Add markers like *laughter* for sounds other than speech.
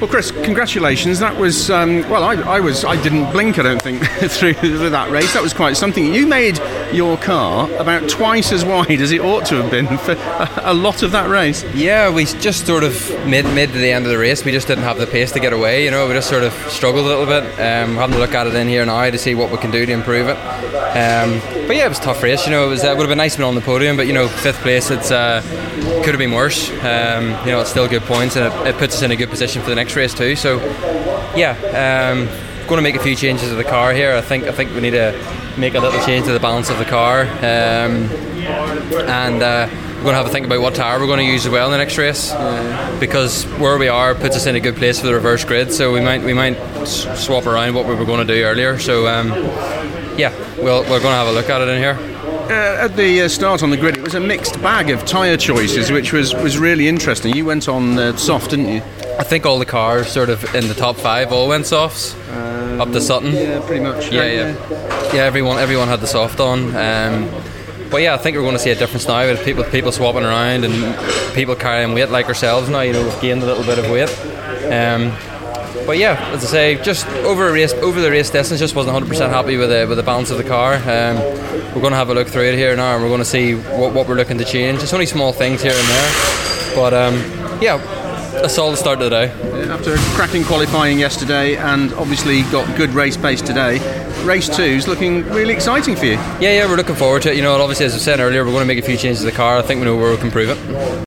Well, Chris, congratulations. That was um, well. I, I, was. I didn't blink. I don't think *laughs* through, through that race. That was quite something. You made your car about twice as wide as it ought to have been for a, a lot of that race. Yeah, we just sort of mid mid to the end of the race. We just didn't have the pace to get away. You know, we just sort of struggled a little bit. Um, we're having to look at it in here now to see what we can do to improve it. Um, but yeah, it was a tough race. You know, it was uh, would have been nice to be on the podium, but you know, fifth place. It's uh, could have been worse. Um, you know, it's still good points, and it, it puts us in a good position for the next next race too. So yeah, um, going to make a few changes to the car here. I think I think we need to make a little change to the balance of the car, um, and uh, we're going to have a think about what tire we're going to use as well in the next race, because where we are puts us in a good place for the reverse grid. So we might we might swap around what we were going to do earlier. So um, yeah, we'll, we're going to have a look at it in here. Uh, at the uh, start on the grid, it was a mixed bag of tyre choices, which was, was really interesting. You went on uh, soft, didn't you? I think all the cars sort of in the top five all went softs um, up to Sutton. Yeah, pretty much. Yeah, yeah, yeah. yeah everyone, everyone had the soft on. Um, but yeah, I think we're going to see a difference now with people, people swapping around and people carrying weight like ourselves now. You know, we've gained a little bit of weight. Um, but yeah, as I say, just over a race, over the race distance, just wasn't 100% happy with the with the balance of the car. Um, we're going to have a look through it here now, and we're going to see what, what we're looking to change. It's only small things here and there, but um, yeah, a solid start to the day. After cracking qualifying yesterday and obviously got good race pace today, race two is looking really exciting for you. Yeah, yeah, we're looking forward to it. You know, obviously, as I said earlier, we're going to make a few changes to the car. I think we know where we can improve it.